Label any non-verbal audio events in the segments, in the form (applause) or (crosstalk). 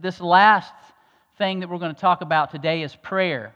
this last thing that we're going to talk about today is prayer.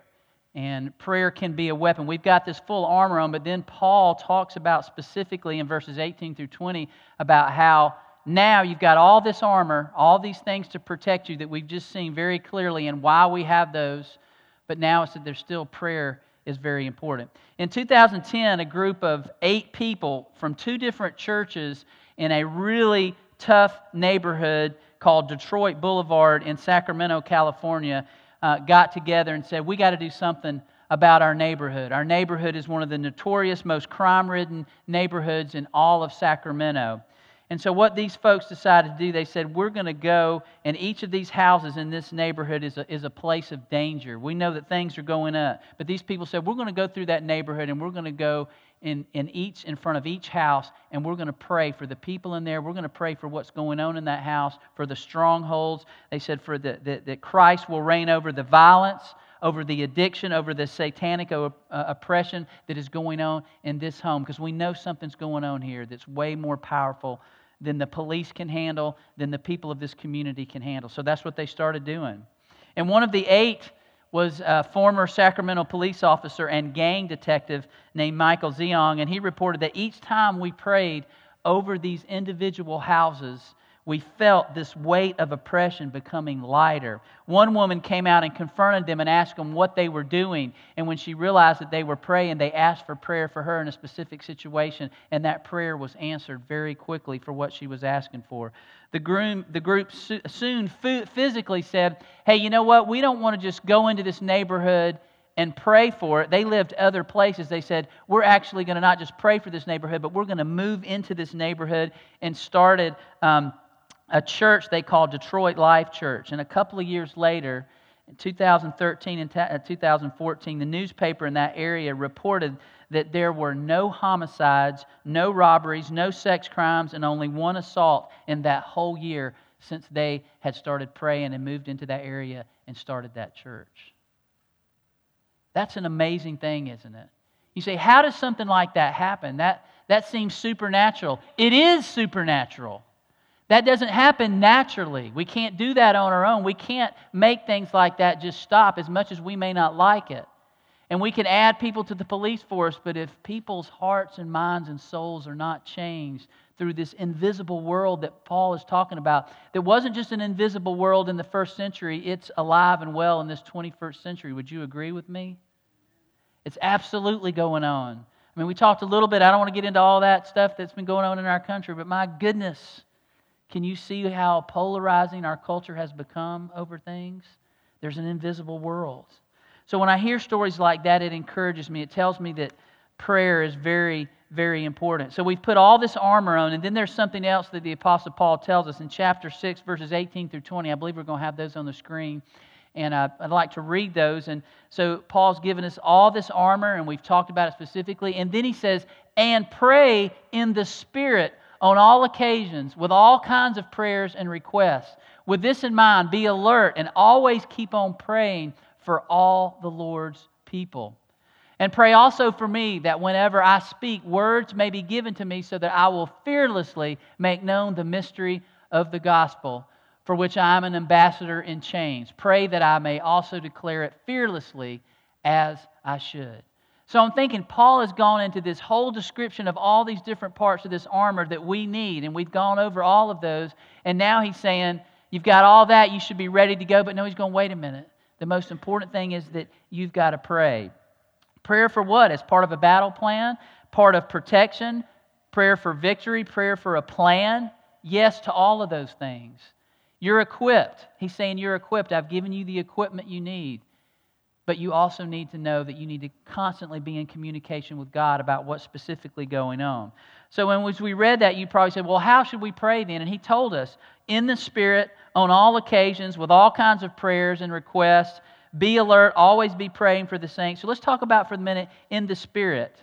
And prayer can be a weapon. We've got this full armor on, but then Paul talks about specifically in verses 18 through 20 about how now you've got all this armor, all these things to protect you that we've just seen very clearly, and why we have those. But now it's that there's still prayer is very important. In 2010, a group of eight people from two different churches in a really tough neighborhood called Detroit Boulevard in Sacramento, California, uh, got together and said, We got to do something about our neighborhood. Our neighborhood is one of the notorious, most crime ridden neighborhoods in all of Sacramento. And so, what these folks decided to do, they said, We're going to go, and each of these houses in this neighborhood is a, is a place of danger. We know that things are going up. But these people said, We're going to go through that neighborhood and we're going to go in, in each in front of each house and we're going to pray for the people in there. We're going to pray for what's going on in that house for the strongholds. They said for the, the that christ will reign over the violence over the addiction over the satanic uh, oppression that is going on in this home because we know something's going on here that's way more powerful than the police can handle than the people of this community can handle. So that's what they started doing. And one of the eight was a former Sacramento police officer and gang detective named Michael Zeong, and he reported that each time we prayed over these individual houses, we felt this weight of oppression becoming lighter. One woman came out and confronted them and asked them what they were doing. And when she realized that they were praying, they asked for prayer for her in a specific situation, and that prayer was answered very quickly for what she was asking for. The group, the group soon physically said, Hey, you know what? We don't want to just go into this neighborhood and pray for it. They lived other places. They said, We're actually going to not just pray for this neighborhood, but we're going to move into this neighborhood and started. Um, a church they called Detroit Life Church. And a couple of years later, in 2013 and uh, 2014, the newspaper in that area reported that there were no homicides, no robberies, no sex crimes, and only one assault in that whole year since they had started praying and moved into that area and started that church. That's an amazing thing, isn't it? You say, how does something like that happen? That, that seems supernatural. It is supernatural. That doesn't happen naturally. We can't do that on our own. We can't make things like that just stop as much as we may not like it. And we can add people to the police force, but if people's hearts and minds and souls are not changed through this invisible world that Paul is talking about, that wasn't just an invisible world in the first century, it's alive and well in this 21st century. Would you agree with me? It's absolutely going on. I mean, we talked a little bit, I don't want to get into all that stuff that's been going on in our country, but my goodness can you see how polarizing our culture has become over things? There's an invisible world. So when I hear stories like that, it encourages me. It tells me that prayer is very, very important. So we've put all this armor on, and then there's something else that the Apostle Paul tells us in chapter 6, verses 18 through 20. I believe we're going to have those on the screen. And uh, I'd like to read those. And so Paul's given us all this armor, and we've talked about it specifically. And then he says, and pray in the Spirit on all occasions with all kinds of prayers and requests. With this in mind, be alert and always keep on praying for all the Lord's people. And pray also for me that whenever I speak, words may be given to me so that I will fearlessly make known the mystery of the gospel, for which I am an ambassador in chains. Pray that I may also declare it fearlessly as I should. So I'm thinking Paul has gone into this whole description of all these different parts of this armor that we need, and we've gone over all of those. And now he's saying, You've got all that, you should be ready to go. But no, he's going, Wait a minute. The most important thing is that you've got to pray. Prayer for what? As part of a battle plan, part of protection, prayer for victory, prayer for a plan. Yes to all of those things. You're equipped. He's saying, You're equipped. I've given you the equipment you need but you also need to know that you need to constantly be in communication with God about what's specifically going on. So, when we read that, you probably said, Well, how should we pray then? And he told us, in the Spirit, on all occasions, with all kinds of prayers and requests. Be alert, always be praying for the saints. So, let's talk about for a minute in the Spirit.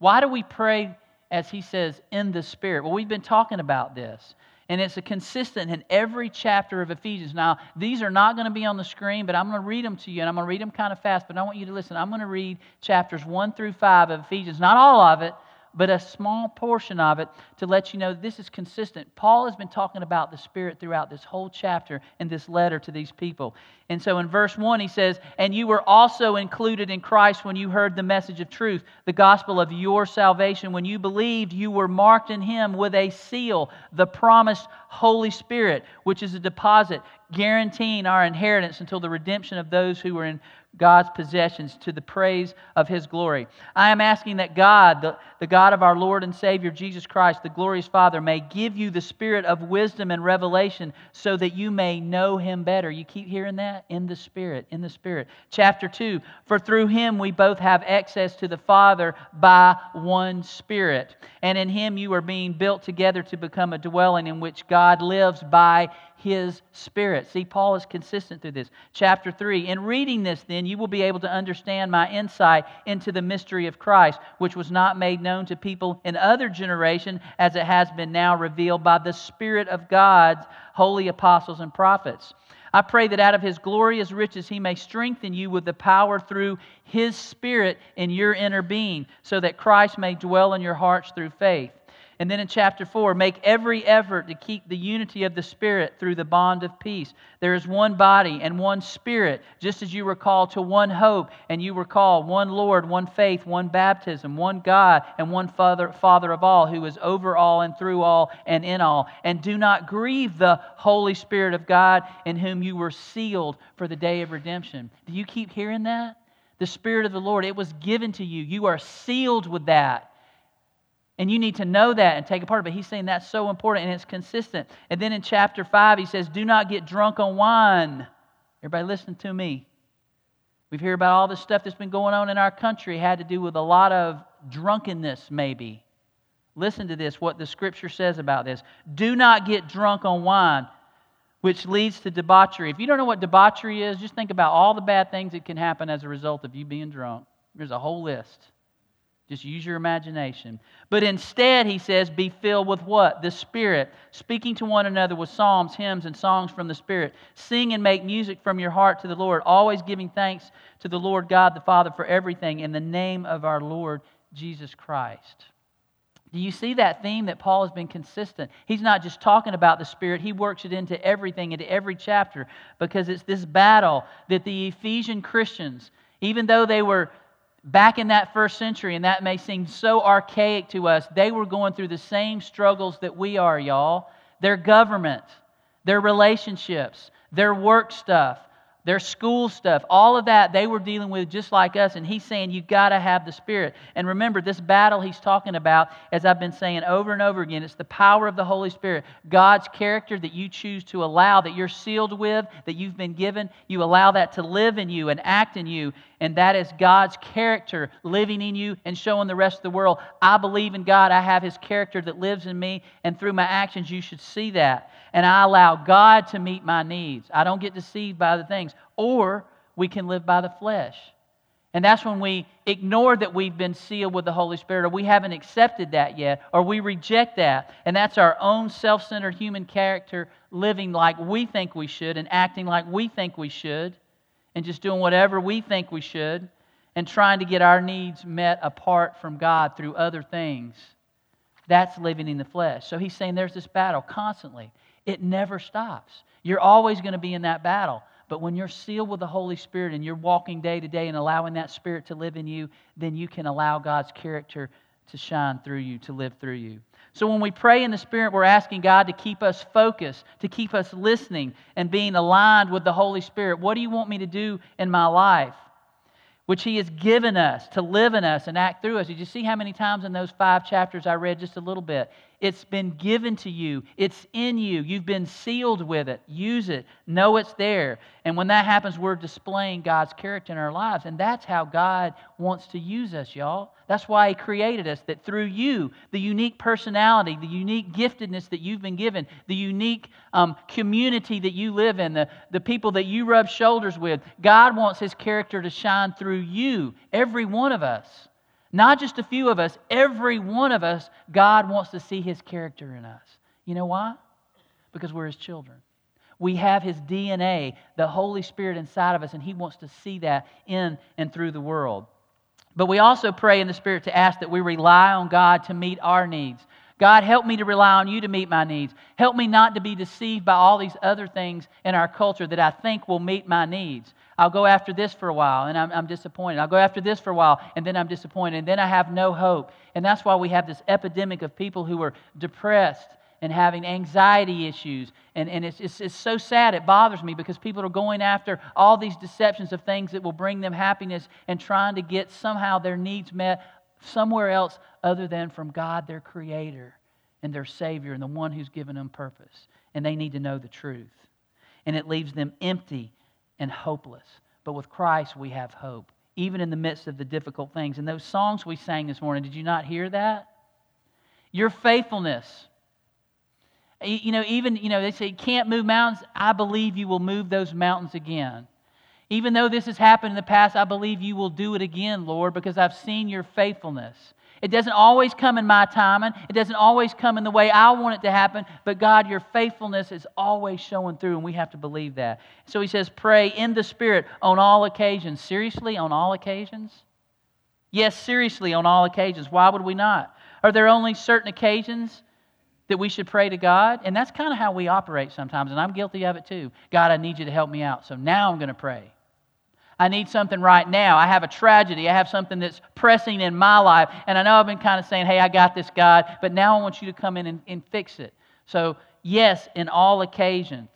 Why do we pray, as he says, in the Spirit? Well, we've been talking about this and it's consistent in every chapter of Ephesians. Now, these are not going to be on the screen, but I'm going to read them to you, and I'm going to read them kind of fast, but I want you to listen. I'm going to read chapters 1 through 5 of Ephesians, not all of it, but a small portion of it to let you know this is consistent. Paul has been talking about the Spirit throughout this whole chapter in this letter to these people. And so in verse 1, he says, And you were also included in Christ when you heard the message of truth, the gospel of your salvation. When you believed, you were marked in him with a seal, the promised Holy Spirit, which is a deposit guaranteeing our inheritance until the redemption of those who were in God's possessions to the praise of His glory. I am asking that God, the, the God of our Lord and Savior Jesus Christ, the glorious Father, may give you the spirit of wisdom and revelation so that you may know Him better. You keep hearing that? In the Spirit, in the Spirit. Chapter 2 For through Him we both have access to the Father by one Spirit. And in Him you are being built together to become a dwelling in which God lives by his Spirit. See, Paul is consistent through this. Chapter 3. In reading this, then, you will be able to understand my insight into the mystery of Christ, which was not made known to people in other generation, as it has been now revealed by the Spirit of God's holy apostles and prophets. I pray that out of his glorious riches he may strengthen you with the power through his Spirit in your inner being, so that Christ may dwell in your hearts through faith and then in chapter 4, make every effort to keep the unity of the Spirit through the bond of peace. There is one body and one Spirit, just as you were called to one hope, and you were called one Lord, one faith, one baptism, one God, and one Father, Father of all, who is over all and through all and in all. And do not grieve the Holy Spirit of God, in whom you were sealed for the day of redemption. Do you keep hearing that? The Spirit of the Lord, it was given to you. You are sealed with that. And you need to know that and take a part of it. He's saying that's so important and it's consistent. And then in chapter 5, he says, Do not get drunk on wine. Everybody listen to me. We've heard about all the stuff that's been going on in our country, had to do with a lot of drunkenness, maybe. Listen to this, what the scripture says about this. Do not get drunk on wine, which leads to debauchery. If you don't know what debauchery is, just think about all the bad things that can happen as a result of you being drunk. There's a whole list. Just use your imagination. But instead, he says, be filled with what? The Spirit. Speaking to one another with psalms, hymns, and songs from the Spirit. Sing and make music from your heart to the Lord, always giving thanks to the Lord God the Father for everything in the name of our Lord Jesus Christ. Do you see that theme that Paul has been consistent? He's not just talking about the Spirit, he works it into everything, into every chapter, because it's this battle that the Ephesian Christians, even though they were back in that first century, and that may seem so archaic to us, they were going through the same struggles that we are, y'all. Their government, their relationships, their work stuff, their school stuff, all of that they were dealing with just like us. And he's saying you've got to have the Spirit. And remember, this battle he's talking about, as I've been saying over and over again, it's the power of the Holy Spirit. God's character that you choose to allow, that you're sealed with, that you've been given, you allow that to live in you and act in you. And that is God's character living in you and showing the rest of the world. I believe in God. I have His character that lives in me. And through my actions, you should see that and I allow God to meet my needs. I don't get deceived by the things. Or we can live by the flesh. And that's when we ignore that we've been sealed with the Holy Spirit, or we haven't accepted that yet, or we reject that. And that's our own self centered human character living like we think we should and acting like we think we should, and just doing whatever we think we should, and trying to get our needs met apart from God through other things. That's living in the flesh. So he's saying there's this battle constantly. It never stops. You're always going to be in that battle. But when you're sealed with the Holy Spirit and you're walking day to day and allowing that Spirit to live in you, then you can allow God's character to shine through you, to live through you. So when we pray in the Spirit, we're asking God to keep us focused, to keep us listening and being aligned with the Holy Spirit. What do you want me to do in my life? Which He has given us to live in us and act through us. Did you see how many times in those five chapters I read just a little bit? It's been given to you. It's in you. You've been sealed with it. Use it. Know it's there. And when that happens, we're displaying God's character in our lives. And that's how God wants to use us, y'all. That's why He created us, that through you, the unique personality, the unique giftedness that you've been given, the unique um, community that you live in, the, the people that you rub shoulders with, God wants His character to shine through you, every one of us. Not just a few of us, every one of us, God wants to see His character in us. You know why? Because we're His children. We have His DNA, the Holy Spirit inside of us, and He wants to see that in and through the world. But we also pray in the Spirit to ask that we rely on God to meet our needs. God, help me to rely on you to meet my needs. Help me not to be deceived by all these other things in our culture that I think will meet my needs. I'll go after this for a while and I'm, I'm, disappointed. I'll go after this for a while and then I'm disappointed. And then I have no hope. And that's why we have this epidemic of people who are depressed and having anxiety issues. And, and it's, it's, it's so sad. It bothers me because people are going after all these deceptions of things that will bring them happiness and trying to get somehow their needs met somewhere else other than from God, their Creator and their Savior and the one who's given them purpose. And they need to know the truth. And it leaves them empty and hopeless. But with Christ, we have hope, even in the midst of the difficult things. And those songs we sang this morning, did you not hear that? Your faithfulness. You know, even, you know, they say, can't move mountains. I believe you will move those mountains again. Even though this has happened in the past, I believe you will do it again, Lord, because I've seen your faithfulness. It doesn't always come in my timing. It doesn't always come in the way I want it to happen. But God, your faithfulness is always showing through, and we have to believe that. So he says, pray in the Spirit on all occasions. Seriously, on all occasions? Yes, seriously, on all occasions. Why would we not? Are there only certain occasions that we should pray to God? And that's kind of how we operate sometimes, and I'm guilty of it too. God, I need you to help me out. So now I'm going to pray. I need something right now. I have a tragedy. I have something that's pressing in my life. And I know I've been kind of saying, hey, I got this, God, but now I want you to come in and, and fix it. So, yes, in all occasions.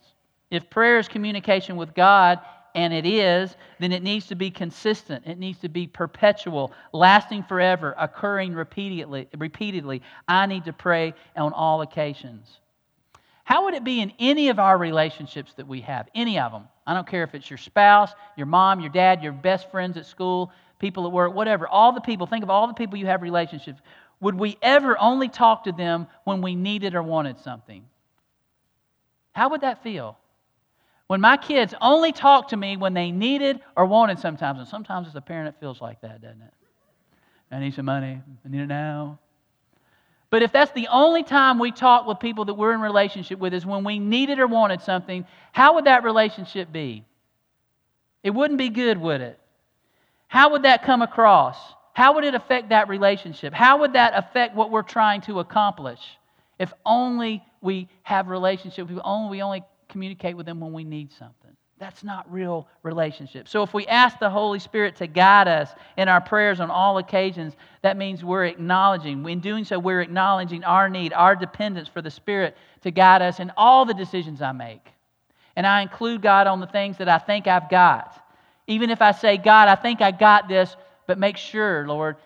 If prayer is communication with God, and it is, then it needs to be consistent. It needs to be perpetual, lasting forever, occurring repeatedly. repeatedly. I need to pray on all occasions. How would it be in any of our relationships that we have? Any of them? I don't care if it's your spouse, your mom, your dad, your best friends at school, people at work, whatever. All the people, think of all the people you have relationships. Would we ever only talk to them when we needed or wanted something? How would that feel? When my kids only talk to me when they needed or wanted sometimes, and sometimes as a parent it feels like that, doesn't it? I need some money. I need it now. But if that's the only time we talk with people that we're in relationship with is when we needed or wanted something, how would that relationship be? It wouldn't be good, would it? How would that come across? How would it affect that relationship? How would that affect what we're trying to accomplish? If only we have relationship if only we only communicate with them when we need something. That's not real relationship. So if we ask the Holy Spirit to guide us in our prayers on all occasions, that means we're acknowledging. In doing so, we're acknowledging our need, our dependence for the Spirit to guide us in all the decisions I make. And I include God on the things that I think I've got. Even if I say, God, I think I got this, but make sure, Lord,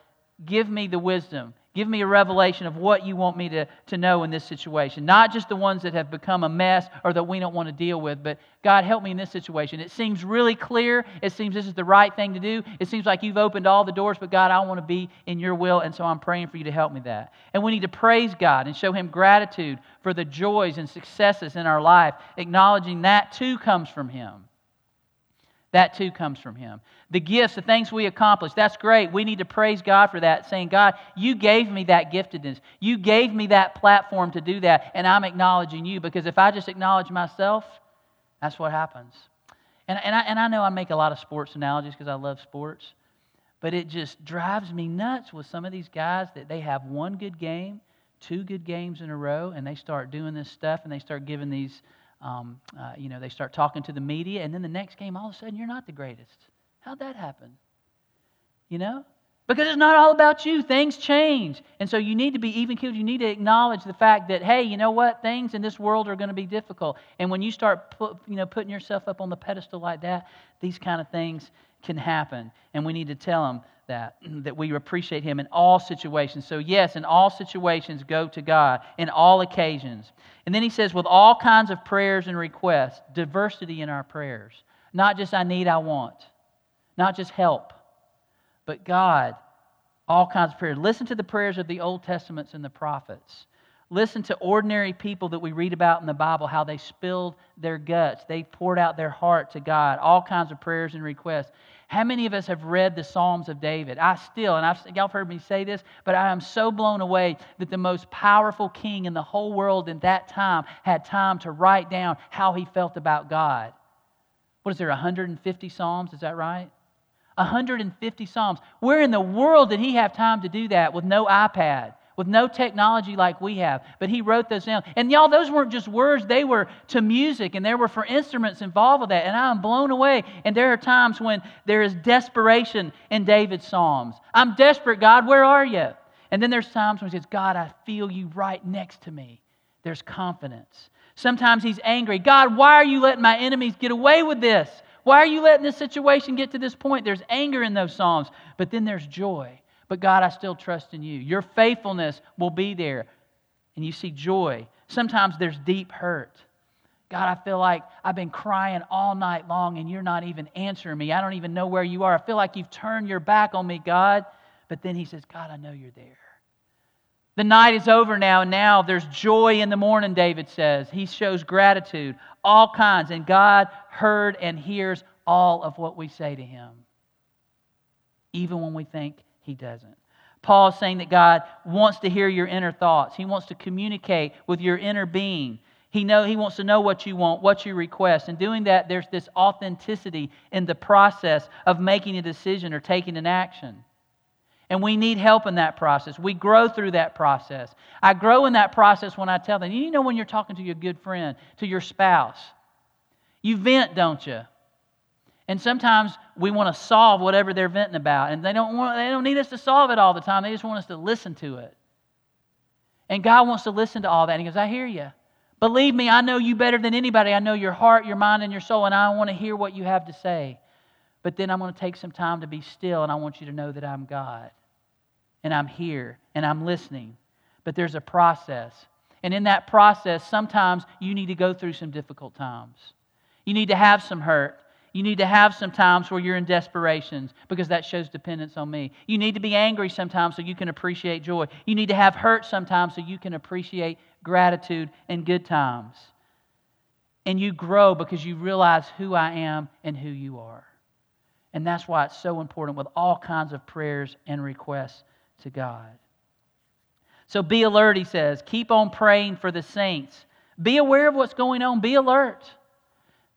give me the wisdom. Give me a revelation of what you want me to, to know in this situation. Not just the ones that have become a mess or that we don't want to deal with, but God, help me in this situation. It seems really clear. It seems this is the right thing to do. It seems like you've opened all the doors, but God, I want to be in your will, and so I'm praying for you to help me that. And we need to praise God and show Him gratitude for the joys and successes in our life, acknowledging that too comes from Him. That too comes from Him. The gifts, the things we accomplish, that's great. We need to praise God for that, saying, God, you gave me that giftedness. You gave me that platform to do that, and I'm acknowledging you because if I just acknowledge myself, that's what happens. And, and, I, and I know I make a lot of sports analogies because I love sports, but it just drives me nuts with some of these guys that they have one good game, two good games in a row, and they start doing this stuff and they start giving these um, uh, you know, they start talking to the media, and then the next game, all of a sudden, you're not the greatest. How'd that happen? You know? Because it's not all about you. Things change. And so you need to be even killed. You need to acknowledge the fact that, hey, you know what? Things in this world are going to be difficult. And when you start put, you know, putting yourself up on the pedestal like that, these kind of things can happen. And we need to tell them that, (clears throat) that we appreciate Him in all situations. So, yes, in all situations, go to God, in all occasions. And then He says, with all kinds of prayers and requests, diversity in our prayers. Not just I need, I want, not just help, but God, all kinds of prayers. Listen to the prayers of the Old Testaments and the prophets. Listen to ordinary people that we read about in the Bible, how they spilled their guts. They poured out their heart to God, all kinds of prayers and requests. How many of us have read the Psalms of David? I still, and I've, y'all heard me say this, but I am so blown away that the most powerful king in the whole world in that time had time to write down how he felt about God. What is there, 150 Psalms? Is that right? 150 Psalms. Where in the world did he have time to do that with no iPad? With no technology like we have. But he wrote those down. And y'all, those weren't just words, they were to music, and there were for instruments involved with that. And I'm blown away. And there are times when there is desperation in David's Psalms. I'm desperate, God, where are you? And then there's times when he says, God, I feel you right next to me. There's confidence. Sometimes he's angry. God, why are you letting my enemies get away with this? Why are you letting this situation get to this point? There's anger in those Psalms, but then there's joy. But God, I still trust in you. Your faithfulness will be there. And you see joy. Sometimes there's deep hurt. God, I feel like I've been crying all night long and you're not even answering me. I don't even know where you are. I feel like you've turned your back on me, God. But then he says, God, I know you're there. The night is over now, and now there's joy in the morning, David says. He shows gratitude, all kinds, and God heard and hears all of what we say to him, even when we think he doesn't. Paul is saying that God wants to hear your inner thoughts. He wants to communicate with your inner being. He, know, he wants to know what you want, what you request. And doing that, there's this authenticity in the process of making a decision or taking an action. And we need help in that process. We grow through that process. I grow in that process when I tell them. You know, when you're talking to your good friend, to your spouse, you vent, don't you? And sometimes we want to solve whatever they're venting about. And they don't, want, they don't need us to solve it all the time. They just want us to listen to it. And God wants to listen to all that. And He goes, I hear you. Believe me, I know you better than anybody. I know your heart, your mind, and your soul, and I want to hear what you have to say. But then I'm going to take some time to be still, and I want you to know that I'm God. And I'm here, and I'm listening. But there's a process. And in that process, sometimes you need to go through some difficult times. You need to have some hurt. You need to have some times where you're in desperations because that shows dependence on me. You need to be angry sometimes so you can appreciate joy. You need to have hurt sometimes so you can appreciate gratitude and good times. And you grow because you realize who I am and who you are. And that's why it's so important with all kinds of prayers and requests to God. So be alert, he says. Keep on praying for the saints. Be aware of what's going on. Be alert.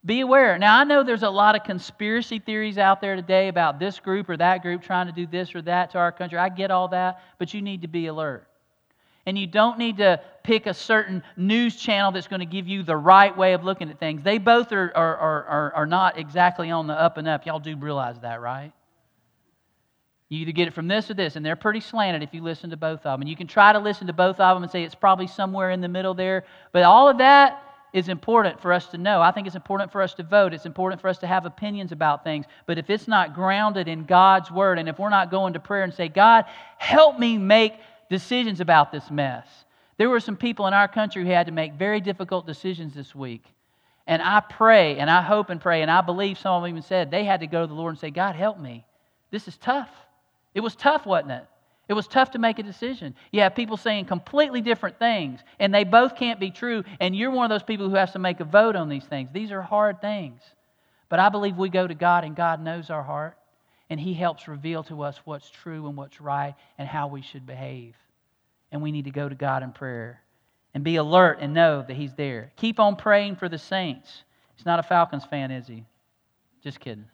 Be aware. Now, I know there's a lot of conspiracy theories out there today about this group or that group trying to do this or that to our country. I get all that, but you need to be alert. And you don't need to pick a certain news channel that's going to give you the right way of looking at things. They both are, are, are, are not exactly on the up and up. Y'all do realize that, right? You either get it from this or this, and they're pretty slanted if you listen to both of them. And you can try to listen to both of them and say it's probably somewhere in the middle there. But all of that is important for us to know. I think it's important for us to vote. It's important for us to have opinions about things. But if it's not grounded in God's word, and if we're not going to prayer and say, God, help me make decisions about this mess. There were some people in our country who had to make very difficult decisions this week. And I pray and I hope and pray, and I believe some of them even said they had to go to the Lord and say, God, help me. This is tough. It was tough, wasn't it? It was tough to make a decision. You have people saying completely different things, and they both can't be true, and you're one of those people who has to make a vote on these things. These are hard things. But I believe we go to God, and God knows our heart, and He helps reveal to us what's true and what's right and how we should behave. And we need to go to God in prayer and be alert and know that He's there. Keep on praying for the saints. He's not a Falcons fan, is he? Just kidding.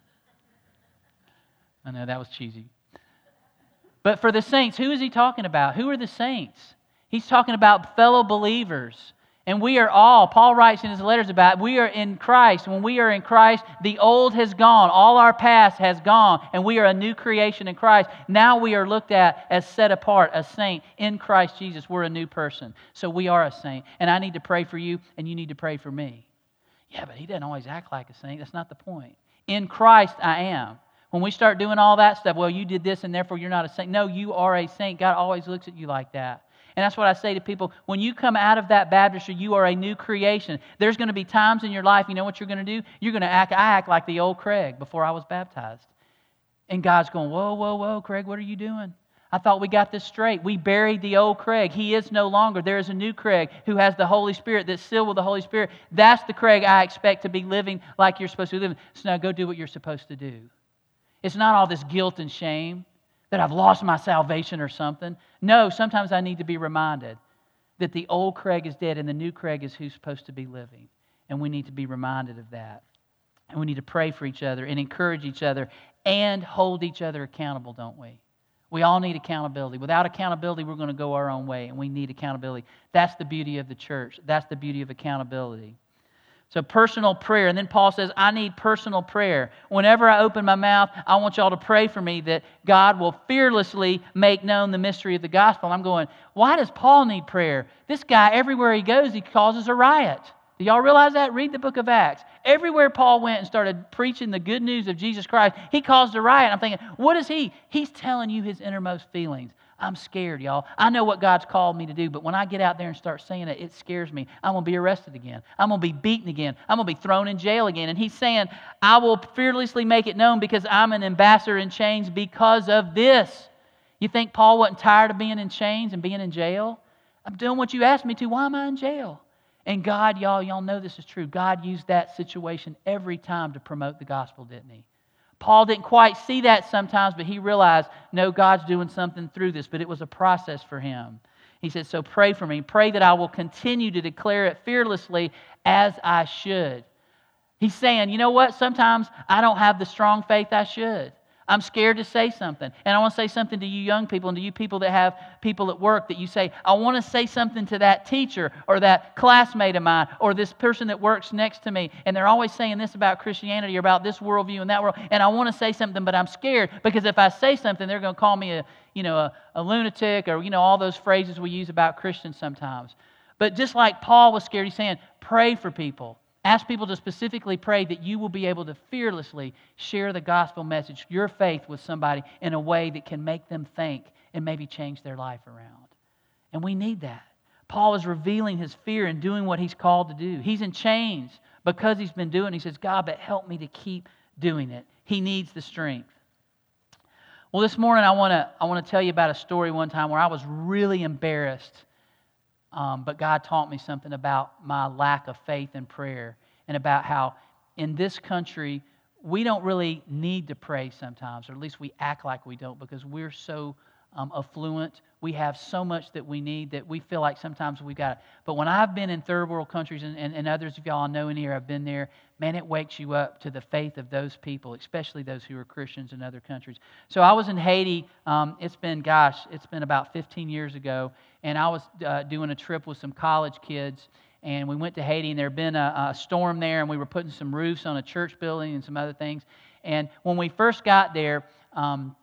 I know that was cheesy. But for the saints, who is he talking about? Who are the saints? He's talking about fellow believers. And we are all, Paul writes in his letters about, we are in Christ. When we are in Christ, the old has gone. All our past has gone, and we are a new creation in Christ. Now we are looked at as set apart, a saint in Christ Jesus. We're a new person. So we are a saint. And I need to pray for you, and you need to pray for me. Yeah, but he doesn't always act like a saint. That's not the point. In Christ, I am. When we start doing all that stuff, well, you did this and therefore you're not a saint. No, you are a saint. God always looks at you like that. And that's what I say to people. When you come out of that baptistry, you are a new creation. There's going to be times in your life, you know what you're going to do? You're going to act, I act like the old Craig before I was baptized. And God's going, Whoa, whoa, whoa, Craig, what are you doing? I thought we got this straight. We buried the old Craig. He is no longer. There is a new Craig who has the Holy Spirit that's sealed with the Holy Spirit. That's the Craig I expect to be living like you're supposed to be living. So now go do what you're supposed to do. It's not all this guilt and shame that I've lost my salvation or something. No, sometimes I need to be reminded that the old Craig is dead and the new Craig is who's supposed to be living. And we need to be reminded of that. And we need to pray for each other and encourage each other and hold each other accountable, don't we? We all need accountability. Without accountability, we're going to go our own way, and we need accountability. That's the beauty of the church. That's the beauty of accountability. So, personal prayer. And then Paul says, I need personal prayer. Whenever I open my mouth, I want y'all to pray for me that God will fearlessly make known the mystery of the gospel. I'm going, why does Paul need prayer? This guy, everywhere he goes, he causes a riot. Do y'all realize that? Read the book of Acts. Everywhere Paul went and started preaching the good news of Jesus Christ, he caused a riot. I'm thinking, what is he? He's telling you his innermost feelings. I'm scared, y'all. I know what God's called me to do, but when I get out there and start saying it, it scares me. I'm going to be arrested again. I'm going to be beaten again. I'm going to be thrown in jail again. And he's saying, I will fearlessly make it known because I'm an ambassador in chains because of this. You think Paul wasn't tired of being in chains and being in jail? I'm doing what you asked me to. Why am I in jail? And God, y'all, y'all know this is true. God used that situation every time to promote the gospel, didn't he? Paul didn't quite see that sometimes, but he realized, no, God's doing something through this, but it was a process for him. He said, So pray for me. Pray that I will continue to declare it fearlessly as I should. He's saying, you know what? Sometimes I don't have the strong faith I should. I'm scared to say something. And I want to say something to you young people and to you people that have people at work that you say, I want to say something to that teacher or that classmate of mine or this person that works next to me. And they're always saying this about Christianity or about this worldview and that world. And I want to say something, but I'm scared because if I say something, they're going to call me a, you know, a, a lunatic or, you know, all those phrases we use about Christians sometimes. But just like Paul was scared, he's saying, pray for people. Ask people to specifically pray that you will be able to fearlessly share the gospel message, your faith with somebody in a way that can make them think and maybe change their life around. And we need that. Paul is revealing his fear and doing what he's called to do. He's in chains because he's been doing it. He says, God, but help me to keep doing it. He needs the strength. Well, this morning I want to I want to tell you about a story one time where I was really embarrassed um, but God taught me something about my lack of faith and prayer and about how in this country, we don't really need to pray sometimes, or at least we act like we don't because we're so um, affluent. We have so much that we need that we feel like sometimes we've got it. But when I've been in third world countries, and, and, and others of y'all know in here, I've been there, man, it wakes you up to the faith of those people, especially those who are Christians in other countries. So I was in Haiti. Um, it's been, gosh, it's been about 15 years ago. And I was uh, doing a trip with some college kids. And we went to Haiti, and there had been a, a storm there, and we were putting some roofs on a church building and some other things. And when we first got there, um,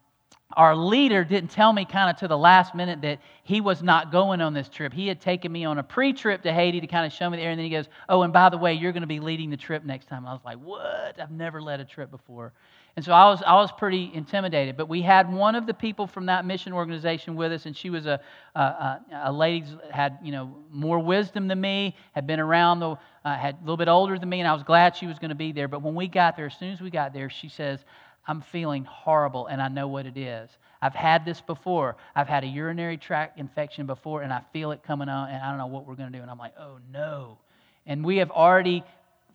our leader didn't tell me kind of to the last minute that he was not going on this trip. He had taken me on a pre trip to Haiti to kind of show me the area. And then he goes, Oh, and by the way, you're going to be leading the trip next time. I was like, What? I've never led a trip before. And so I was, I was pretty intimidated. But we had one of the people from that mission organization with us, and she was a, a, a lady had you know more wisdom than me, had been around, the, uh, had a little bit older than me, and I was glad she was going to be there. But when we got there, as soon as we got there, she says, I'm feeling horrible and I know what it is. I've had this before. I've had a urinary tract infection before and I feel it coming on and I don't know what we're going to do. And I'm like, oh no. And we have already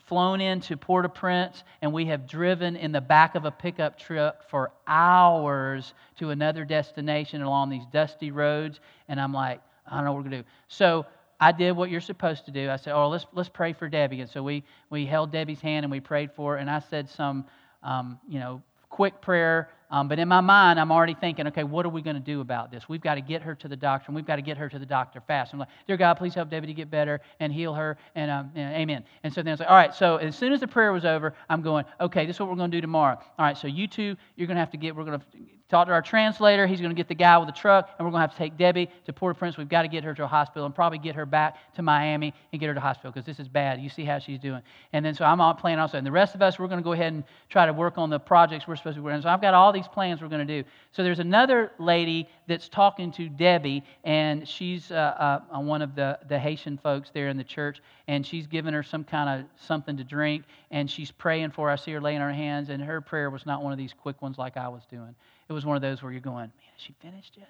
flown into Port au Prince and we have driven in the back of a pickup truck for hours to another destination along these dusty roads. And I'm like, I don't know what we're going to do. So I did what you're supposed to do. I said, oh, let's, let's pray for Debbie. And so we, we held Debbie's hand and we prayed for her. And I said some, um, you know, quick prayer. Um, but in my mind, I'm already thinking, okay, what are we going to do about this? We've got to get her to the doctor, and we've got to get her to the doctor fast. I'm like, dear God, please help Debbie to get better and heal her, and, um, and amen. And so then I was like, all right, so as soon as the prayer was over, I'm going, okay, this is what we're going to do tomorrow. All right, so you two, you're going to have to get, we're going to talk to our translator. He's going to get the guy with the truck, and we're going to have to take Debbie to Port-au-Prince. We've got to get her to a hospital and probably get her back to Miami and get her to hospital because this is bad. You see how she's doing. And then so I'm all planning also. And the rest of us, we're going to go ahead and try to work on the projects we're supposed to be working on. So I've got all these plans we're going to do. So there's another lady that's talking to Debbie, and she's uh, uh, one of the, the Haitian folks there in the church, and she's giving her some kind of something to drink, and she's praying for her. I see her laying her hands, and her prayer was not one of these quick ones like I was doing. It was one of those where you're going, man, she finished yet?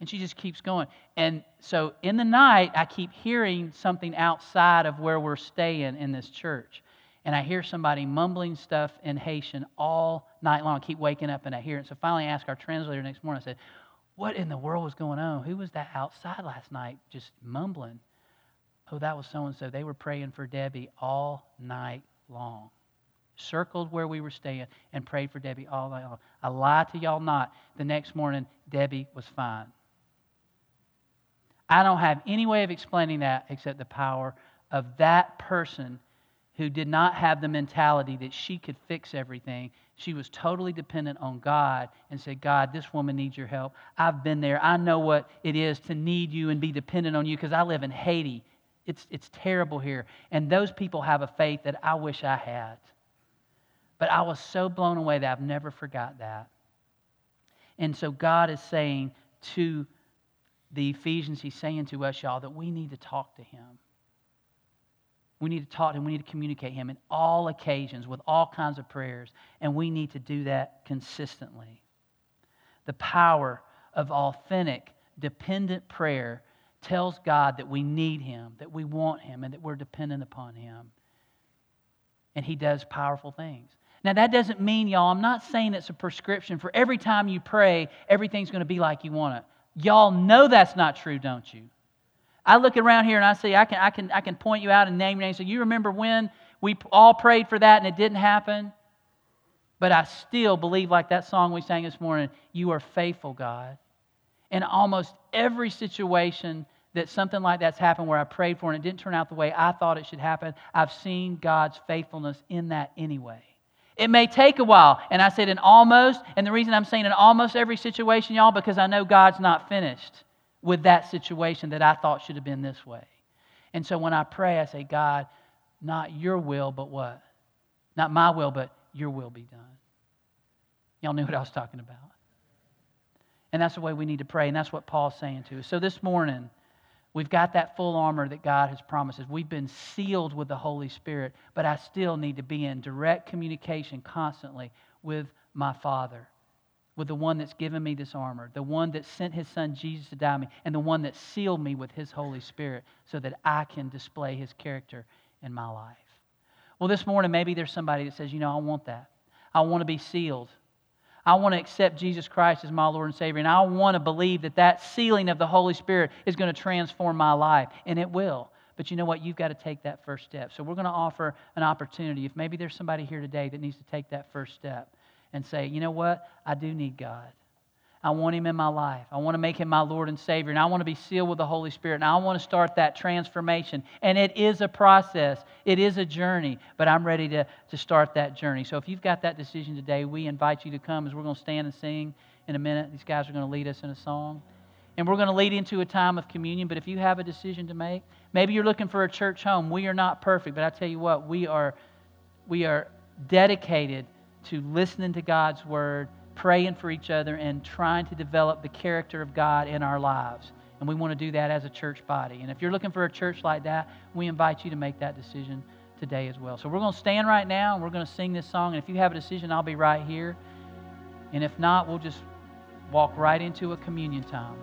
And she just keeps going. And so in the night, I keep hearing something outside of where we're staying in this church. And I hear somebody mumbling stuff in Haitian all night long. I keep waking up and I hear it. So finally, I asked our translator next morning, I said, What in the world was going on? Who was that outside last night just mumbling? Oh, that was so and so. They were praying for Debbie all night long. Circled where we were staying and prayed for Debbie all night long. I lie to y'all not. The next morning, Debbie was fine. I don't have any way of explaining that except the power of that person who did not have the mentality that she could fix everything. She was totally dependent on God and said, God, this woman needs your help. I've been there. I know what it is to need you and be dependent on you because I live in Haiti. It's, it's terrible here. And those people have a faith that I wish I had. But I was so blown away that I've never forgot that. And so God is saying to the Ephesians, He's saying to us, y'all, that we need to talk to Him. We need to talk to him. We need to communicate him in all occasions with all kinds of prayers. And we need to do that consistently. The power of authentic, dependent prayer tells God that we need him, that we want him, and that we're dependent upon him. And he does powerful things. Now, that doesn't mean, y'all, I'm not saying it's a prescription for every time you pray, everything's going to be like you want it. Y'all know that's not true, don't you? I look around here and I see I can, I can, I can point you out and name names. So you remember when we all prayed for that and it didn't happen? But I still believe, like that song we sang this morning, you are faithful, God. In almost every situation that something like that's happened where I prayed for and it didn't turn out the way I thought it should happen, I've seen God's faithfulness in that anyway. It may take a while. And I said in almost, and the reason I'm saying in almost every situation, y'all, because I know God's not finished with that situation that I thought should have been this way. And so when I pray, I say, God, not your will, but what? Not my will, but your will be done. Y'all knew what I was talking about. And that's the way we need to pray, and that's what Paul's saying to us. So this morning, we've got that full armor that God has promised us. We've been sealed with the Holy Spirit, but I still need to be in direct communication constantly with my Father with the one that's given me this armor, the one that sent his son Jesus to die for me, and the one that sealed me with his Holy Spirit so that I can display his character in my life. Well, this morning, maybe there's somebody that says, you know, I want that. I want to be sealed. I want to accept Jesus Christ as my Lord and Savior. And I want to believe that that sealing of the Holy Spirit is going to transform my life. And it will. But you know what? You've got to take that first step. So we're going to offer an opportunity. If maybe there's somebody here today that needs to take that first step and say, you know what? I do need God. I want Him in my life. I want to make Him my Lord and Savior. And I want to be sealed with the Holy Spirit. And I want to start that transformation. And it is a process, it is a journey, but I'm ready to, to start that journey. So if you've got that decision today, we invite you to come as we're going to stand and sing in a minute. These guys are going to lead us in a song. And we're going to lead into a time of communion. But if you have a decision to make, maybe you're looking for a church home. We are not perfect, but I tell you what, we are, we are dedicated to listening to God's word, praying for each other, and trying to develop the character of God in our lives. And we want to do that as a church body. And if you're looking for a church like that, we invite you to make that decision today as well. So we're going to stand right now and we're going to sing this song. And if you have a decision, I'll be right here. And if not, we'll just walk right into a communion time.